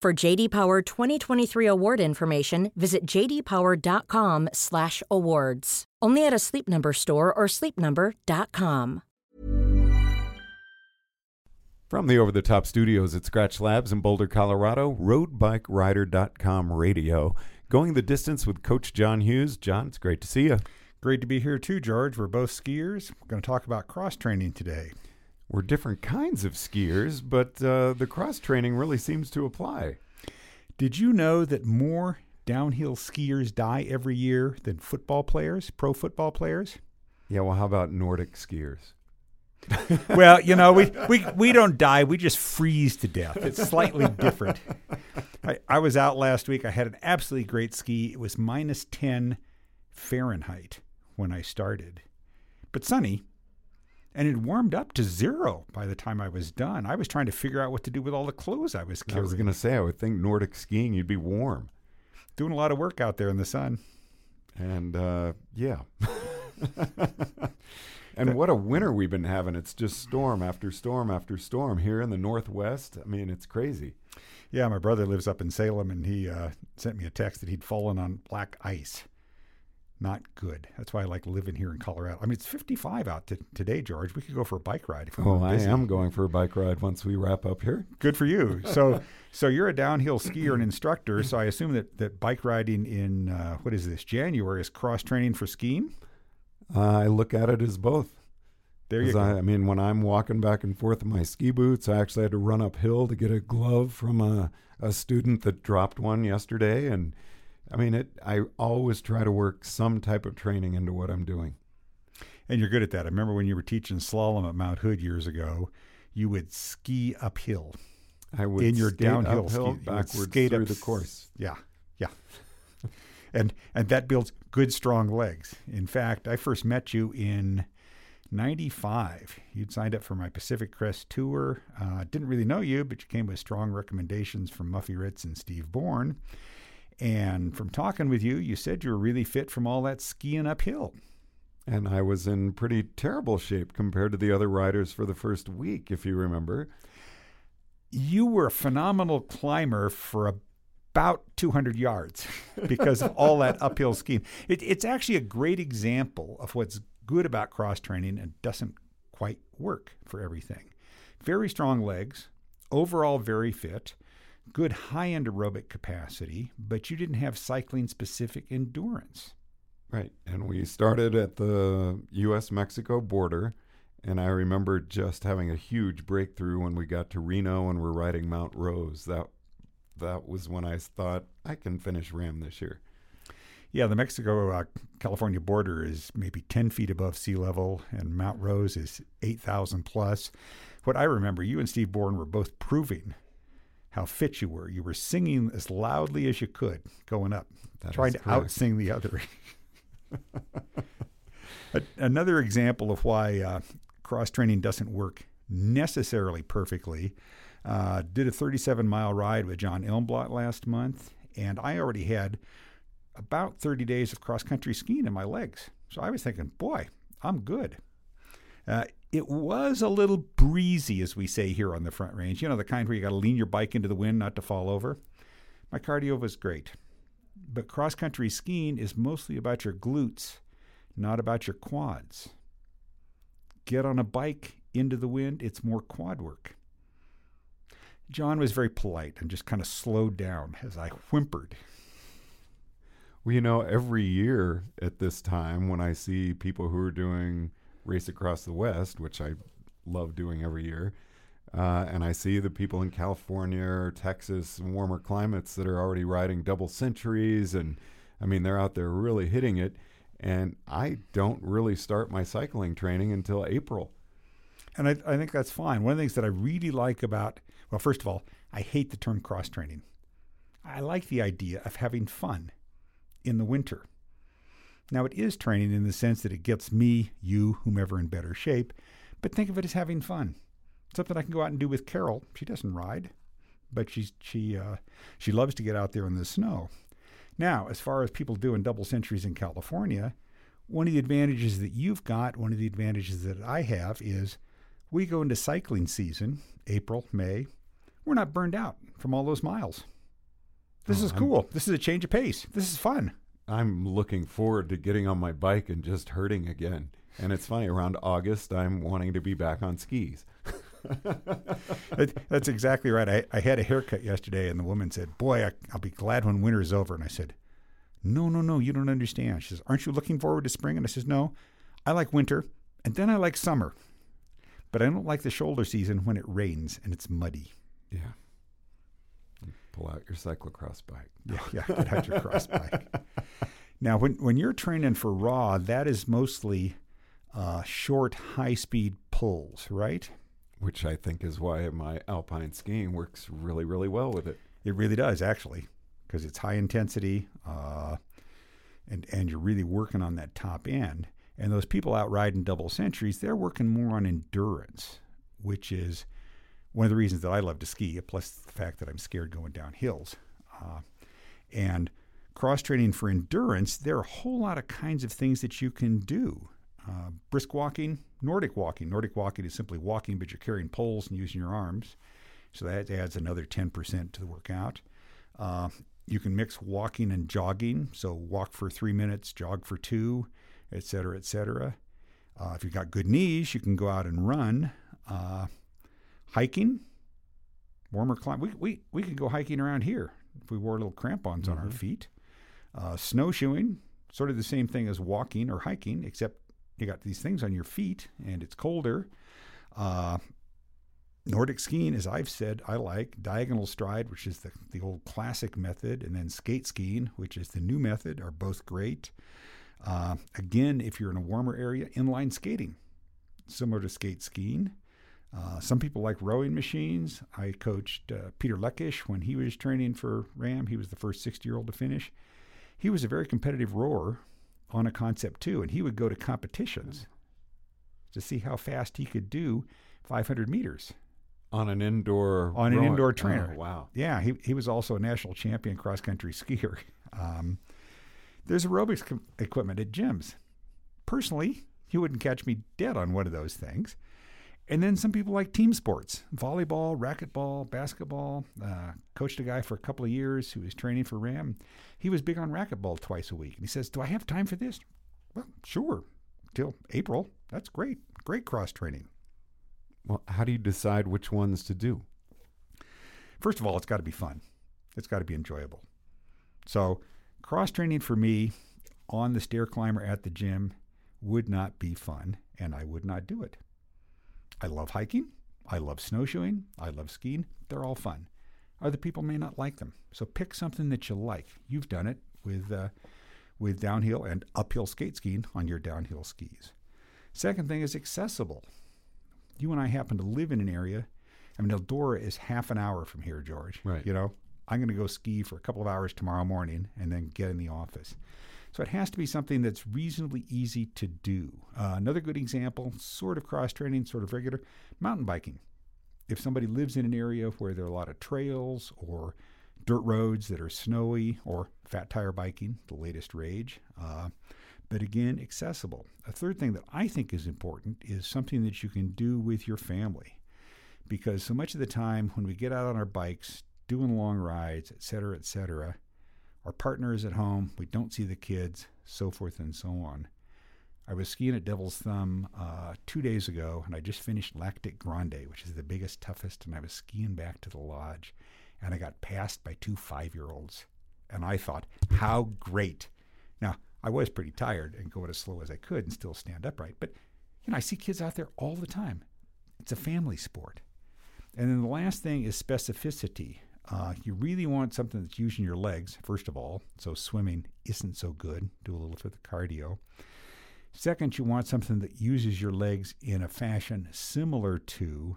For JD Power 2023 award information, visit jdpower.com/awards. Only at a Sleep Number store or sleepnumber.com. From the over the top studios at Skratch Labs in Boulder, Colorado, roadbikerider.com radio. Going the distance with Coach John Hughes. John, it's great to see you. Great to be here too, George. We're both skiers. We're going to talk about cross training today. We're different kinds of skiers, but uh, the cross training really seems to apply. Did you know that more downhill skiers die every year than football players, pro football players? Yeah, well, how about Nordic skiers? well, you know, we, we, we don't die, we just freeze to death. It's slightly different. I, I was out last week. I had an absolutely great ski. It was minus 10 Fahrenheit when I started, but sunny. And it warmed up to zero by the time I was done. I was trying to figure out what to do with all the clothes I was carrying. I was going to say, I would think Nordic skiing, you'd be warm. Doing a lot of work out there in the sun. And uh, yeah. and what a winter we've been having. It's just storm after storm after storm here in the Northwest. I mean, it's crazy. Yeah, my brother lives up in Salem, and he uh, sent me a text that he'd fallen on black ice. Not good. That's why I like living here in Colorado. I mean, it's 55 out to, today, George. We could go for a bike ride if we Oh, I am going for a bike ride once we wrap up here. Good for you. So, so you're a downhill skier and instructor. So I assume that, that bike riding in uh, what is this January is cross training for skiing. Uh, I look at it as both. There you go. I, I mean, when I'm walking back and forth in my ski boots, I actually had to run uphill to get a glove from a, a student that dropped one yesterday. And I mean, it. I always try to work some type of training into what I'm doing. And you're good at that. I remember when you were teaching slalom at Mount Hood years ago, you would ski uphill. I would In your skate downhill uphill ski- backwards skate through up the course. Yeah, yeah. and and that builds good strong legs. In fact, I first met you in '95. You'd signed up for my Pacific Crest tour. Uh, didn't really know you, but you came with strong recommendations from Muffy Ritz and Steve Bourne. And from talking with you, you said you were really fit from all that skiing uphill. And I was in pretty terrible shape compared to the other riders for the first week, if you remember. You were a phenomenal climber for about 200 yards because of all that uphill skiing. It, it's actually a great example of what's good about cross training and doesn't quite work for everything. Very strong legs, overall very fit, good high end aerobic capacity, but you didn't have cycling specific endurance. Right. And we started at the US Mexico border. And I remember just having a huge breakthrough when we got to Reno and we're riding Mount Rose. That that was when I thought I can finish RAAM this year. Yeah, the Mexico uh, California border is maybe 10 feet above sea level, and Mount Rose is 8,000 plus. What I remember, you and Steve Bourne were both proving how fit you were. You were singing as loudly as you could going up, That trying to out sing the other. Another example of why uh, cross training doesn't work necessarily perfectly. Uh, did a 37 mile ride with John Ilmblot last month, and I already had about 30 days of cross country skiing in my legs. So I was thinking, boy, I'm good. Uh, it was a little breezy, as we say here on the front range. You know, the kind where you got to lean your bike into the wind not to fall over. My cardio was great. But cross country skiing is mostly about your glutes, not about your quads. Get on a bike into the wind, it's more quad work. John was very polite and just kind of slowed down as I whimpered. Well, you know, every year at this time, when I see people who are doing Race Across the West, which I love doing every year, uh, and I see the people in California or Texas warmer climates that are already riding double centuries, and I mean, they're out there really hitting it. And I don't really start my cycling training until April. And I, I think that's fine. One of the things that I really like about, well, first of all, I hate the term cross training. I like the idea of having fun in the winter. Now, it is training in the sense that it gets me, you, whomever in better shape, but think of it as having fun. Something I can go out and do with Carol. She doesn't ride, but she's, she, uh, she loves to get out there in the snow. Now, as far as people doing double centuries in California, one of the advantages that you've got, one of the advantages that I have is we go into cycling season, April, May, we're not burned out from all those miles. This Oh, is I'm- cool. This is a change of pace. This is fun. I'm looking forward to getting on my bike and just hurting again. And it's funny, around August, I'm wanting to be back on skis. That- That's exactly right. I, I had a haircut yesterday, and the woman said, Boy, I, I'll be glad when winter's over. And I said, No, no, no, you don't understand. She says, Aren't you looking forward to spring? And I says, No, I like winter, and then I like summer. But I don't like the shoulder season when it rains and it's muddy. Yeah. Pull out your cyclocross bike. Yeah, yeah, get out your cross bike. Now, when, when you're training for RAW, that is mostly uh, short, high speed pulls, right? Which I think is why my alpine skiing works really, really well with it. It really does, actually, because it's high intensity, uh, and and you're really working on that top end. And those people out riding double centuries, they're working more on endurance, which is one of the reasons that I love to ski. Plus the fact that I'm scared going down hills, uh, and cross training for endurance. There are a whole lot of kinds of things that you can do. Uh, brisk walking, Nordic walking. Nordic walking is simply walking, but you're carrying poles and using your arms. So that adds another 10% to the workout. Uh, you can mix walking and jogging. So walk for three minutes, jog for two, et cetera, et cetera. Uh, if you've got good knees, you can go out and run. Uh, hiking, warmer climate. We, we, we could go hiking around here if we wore little crampons on our feet. Uh, snowshoeing, sort of the same thing as walking or hiking, except you got these things on your feet and it's colder. Uh, Nordic skiing, as I've said, I like diagonal stride, which is the, the old classic method, and then skate skiing, which is the new method, are both great. Uh, again, if you're in a warmer area, inline skating, similar to skate skiing. Uh, some people like rowing machines. I coached uh, Peter Leckish when he was training for RAAM. He was the first 60 year old to finish. He was a very competitive rower on a Concept2, and he would go to competitions to see how fast he could do 500 meters. On an indoor On an rowing- indoor oh, trainer. wow. Yeah, he, he was also a national champion cross country skier. Um, there's aerobics com- equipment at gyms. Personally, you wouldn't catch me dead on one of those things. And then some people like team sports volleyball, racquetball, basketball. Uh, coached a guy for a couple of years who was training for RAAM. He was big on racquetball twice a week. And he says, Do I have time for this? Well, sure. Till April. That's great. Great cross training. Well, how do you decide which ones to do? First of all, it's got to be fun. It's got to be enjoyable. So, cross training for me on the stair climber at the gym would not be fun, and I would not do it. I love hiking. I love snowshoeing. I love skiing. They're all fun. Other people may not like them. So pick something that you like. You've done it with uh, with downhill and uphill skate skiing on your downhill skis. Second thing is accessible. You and I happen to live in an area. I mean, Eldora is half an hour from here, George. Right. You know, I'm going to go ski for a couple of hours tomorrow morning and then get in the office. So it has to be something that's reasonably easy to do. Uh, another good example, sort of cross training, sort of regular, mountain biking. If somebody lives in an area where there are a lot of trails or dirt roads that are snowy or fat tire biking, the latest rage, uh, but again, accessible. A third thing that I think is important is something that you can do with your family. Because so much of the time when we get out on our bikes, doing long rides, et cetera, et cetera, our partner is at home, we don't see the kids, so forth and so on. I was skiing at Devil's Thumb uh, two days ago, and I just finished Lac Grande, which is the biggest, toughest, and I was skiing back to the lodge, and I got passed by two five-year-olds, and I thought, how great! Now I was pretty tired and going as slow as I could and still stand upright, but you know I see kids out there all the time. It's a family sport, and then the last thing is specificity. Uh, you really want something that's using your legs, first of all. So swimming isn't so good. Do a little bit of cardio. Second, you want something that uses your legs in a fashion similar to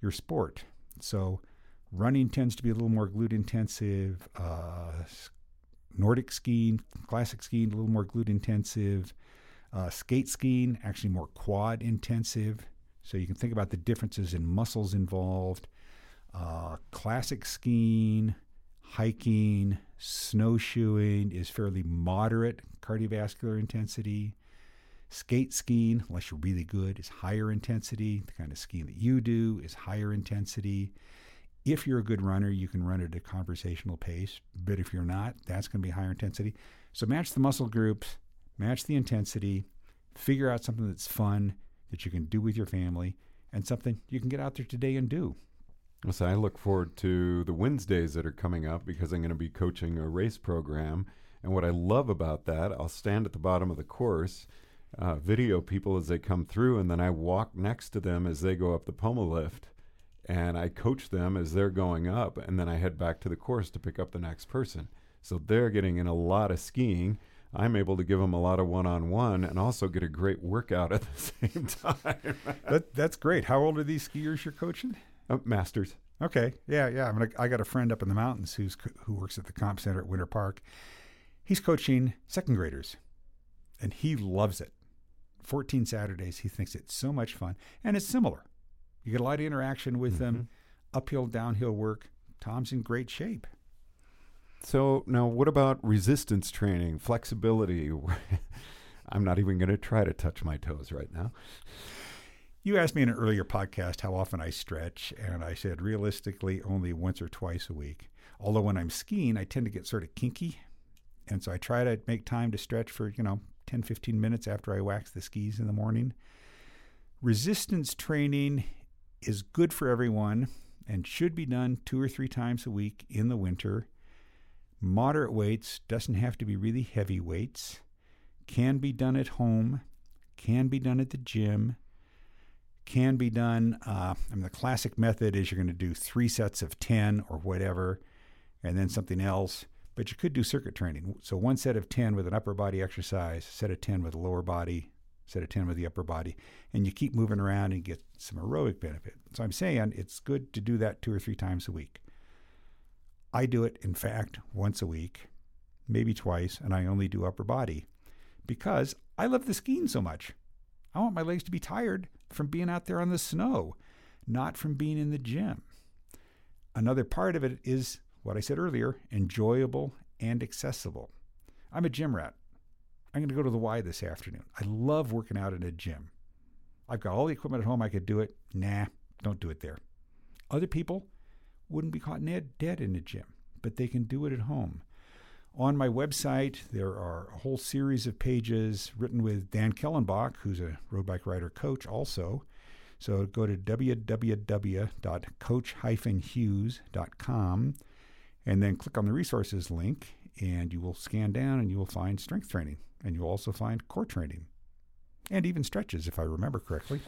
your sport. So, running tends to be a little more glute intensive. Uh, Nordic skiing, classic skiing, a little more glute intensive. Uh, skate skiing, actually more quad intensive. So, you can think about the differences in muscles involved. Uh, classic skiing, hiking, snowshoeing is fairly moderate cardiovascular intensity. Skate skiing, unless you're really good, is higher intensity. The kind of skiing that you do is higher intensity. If you're a good runner, you can run at a conversational pace, but if you're not, that's going to be higher intensity. So match the muscle groups, match the intensity, figure out something that's fun that you can do with your family, and something you can get out there today and do. So I look forward to the Wednesdays that are coming up because I'm going to be coaching a race program. And what I love about that, I'll stand at the bottom of the course uh, video people as they come through, and then I walk next to them as they go up the Poma lift, and I coach them as they're going up, and then I head back to the course to pick up the next person. So they're getting in a lot of skiing. I'm able to give them a lot of one-on-one and also get a great workout at the same time. that, that's great. How old are these skiers you're coaching? Uh, masters. Okay, yeah, yeah. I'm gonna, I got a friend up in the mountains who's who works at the comp center at Winter Park. He's coaching second graders, and he loves it. 14 Saturdays. He thinks it's so much fun. And it's similar. You get a lot of interaction with mm-hmm. them, uphill, downhill work. Tom's in great shape. So, now what about resistance training, flexibility? I'm not even going to try to touch my toes right now. You asked me in an earlier podcast how often I stretch, and I said realistically only once or twice a week. Although when I'm skiing, I tend to get sort of kinky. And so I try to make time to stretch for, you know, 10, 15 minutes after I wax the skis in the morning. Resistance training is good for everyone and should be done two or three times a week in the winter. Moderate weights doesn't have to be really heavy weights. Can be done at home, can be done at the gym, can be done. Uh, I mean, the classic method is you're going to do three sets of 10 or whatever, and then something else but you could do circuit training. So one set of 10 with an upper body exercise, set of 10 with a lower body, set of 10 with the upper body, and you keep moving around and get some aerobic benefit. So I'm saying it's good to do that two or three times a week. I do it, in fact, once a week, maybe twice, and I only do upper body because I love the skiing so much. I want my legs to be tired from being out there on the snow, not from being in the gym. Another part of it is what I said earlier enjoyable and accessible. I'm a gym rat. I'm going to go to the Y this afternoon. I love working out in a gym. I've got all the equipment at home. I could do it. Nah, don't do it there. Other people wouldn't be caught dead in a gym, but they can do it at home. On my website, there are a whole series of pages written with Dan Kellenbach, who's a road bike rider coach also. So go to www.coach-hughes.com and then click on the resources link and you will scan down and you will find strength training and you'll also find core training and even stretches if I remember correctly.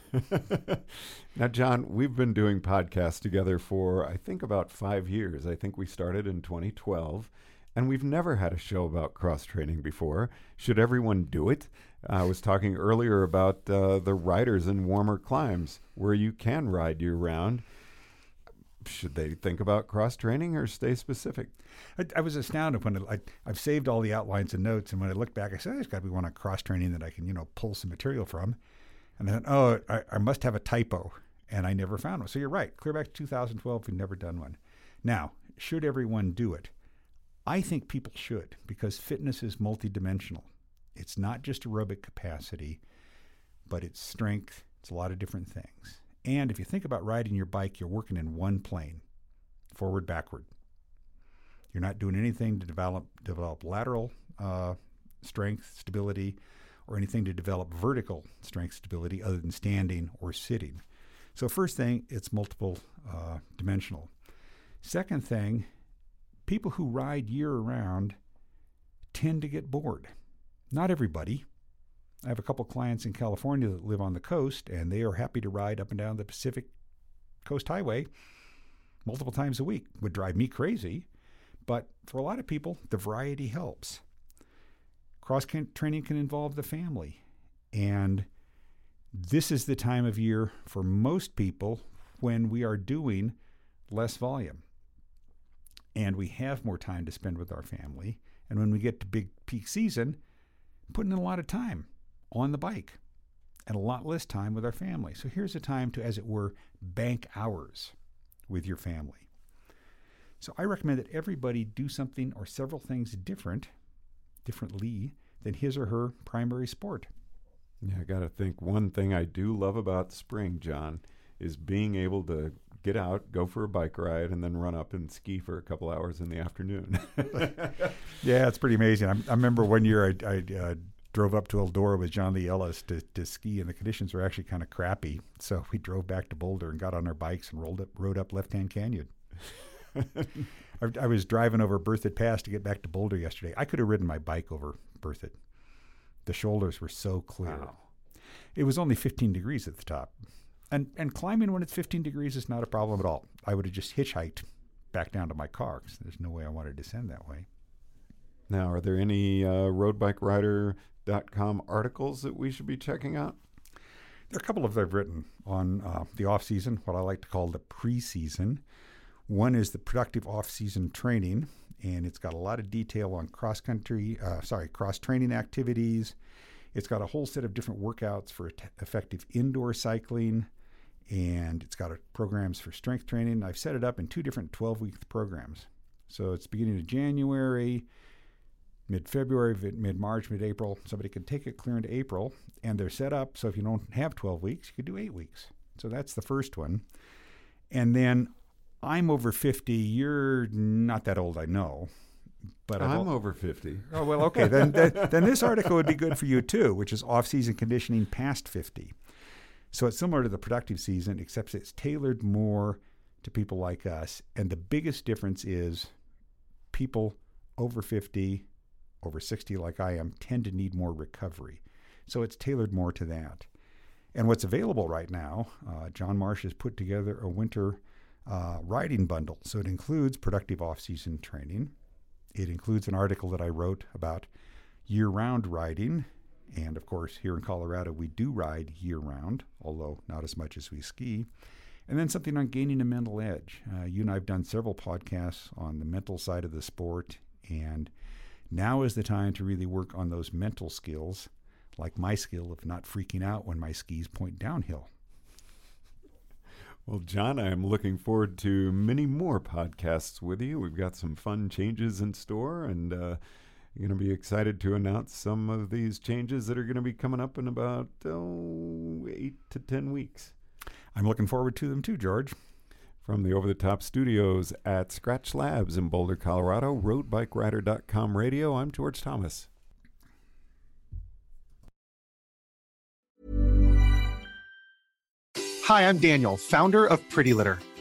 now, John, we've been doing podcasts together for I think about five years. I think we started in 2012, and we've never had a show about cross training before. Should everyone do it? I was talking earlier about uh, the riders in warmer climes where you can ride year round should they think about cross training or stay specific? I, I was astounded when I, have saved all the outlines and notes, and when I look back, I said, "There's got to be one on cross training that I can, you know, pull some material from." And I thought, "Oh, I, I must have a typo," and I never found one. So you're right. Clear back to 2012, we've never done one. Now, should everyone do it? I think people should because fitness is multidimensional. It's not just aerobic capacity, but it's strength. It's a lot of different things. And if you think about riding your bike, you're working in one plane, forward, backward. You're not doing anything to develop develop lateral uh, strength, stability, or anything to develop vertical strength stability other than standing or sitting. So, first thing, it's multiple uh, dimensional. Second thing, people who ride year round tend to get bored. Not everybody. I have a couple clients in California that live on the coast, and they are happy to ride up and down the Pacific Coast Highway multiple times a week. Would drive me crazy, but for a lot of people, the variety helps. Cross training can involve the family, and this is the time of year for most people when we are doing less volume and we have more time to spend with our family. And when we get to big peak season, putting in a lot of time on the bike and a lot less time with our family. So here's a time to, as it were, bank hours with your family. So I recommend that everybody do something or several things different, differently than his or her primary sport. Yeah, I got to think one thing I do love about spring, John, is being able to get out, go for a bike ride, and then run up and ski for a couple hours in the afternoon. yeah, it's pretty amazing. I, I remember one year I, I uh, drove up to Eldora with John Lee Ellis to, to ski, and the conditions were actually kind of crappy. So we drove back to Boulder and got on our bikes and rolled up, rode up Left Hand Canyon. I, I, was driving over Berthoud Pass to get back to Boulder yesterday. I could have ridden my bike over Berthoud. The shoulders were so clear. Wow. It was only 15 degrees at the top. And, and climbing when it's 15 degrees is not a problem at all. I would have just hitchhiked back down to my car because there's no way I wanted to descend that way. Now, are there any uh, roadbikerider.com articles that we should be checking out? There are a couple of I've written on uh, the off season, what I like to call the preseason. One is the productive off season training, and it's got a lot of detail on cross country, uh, sorry, cross training activities. It's got a whole set of different workouts for effective indoor cycling, and it's got programs for strength training. I've set it up in two different 12 week programs. So it's beginning of January, mid February, mid March, mid April. Somebody can take it clear into April, and they're set up so if you don't have 12 weeks, you could do eight weeks. So that's the first one. And then I'm over 50. You're not that old, I know. But I'm over 50. Oh, well, okay. then, then, then this article would be good for you too, which is off season conditioning past 50. So it's similar to the productive season, except it's tailored more to people like us. And the biggest difference is people over 50, over 60, like I am, tend to need more recovery. So it's tailored more to that. And what's available right now, uh, John Marsh has put together a winter uh, riding bundle. So it includes productive off season training. It includes an article that I wrote about year round riding and of course, here in Colorado, we do ride year round, although not as much as we ski. And then something on gaining a mental edge. Uh, you and I have done several podcasts on the mental side of the sport, and now is the time to really work on those mental skills, like my skill of not freaking out when my skis point downhill. Well, John, I am looking forward to many more podcasts with you. We've got some fun changes in store, and uh, going to be excited to announce some of these changes that are going to be coming up in about oh, eight to 10 weeks. I'm looking forward to them too, George. From the over the top studios at Skratch Labs in Boulder, Colorado, roadbikerider.com radio, I'm George Thomas. Hi, I'm Daniel, founder of Pretty Litter.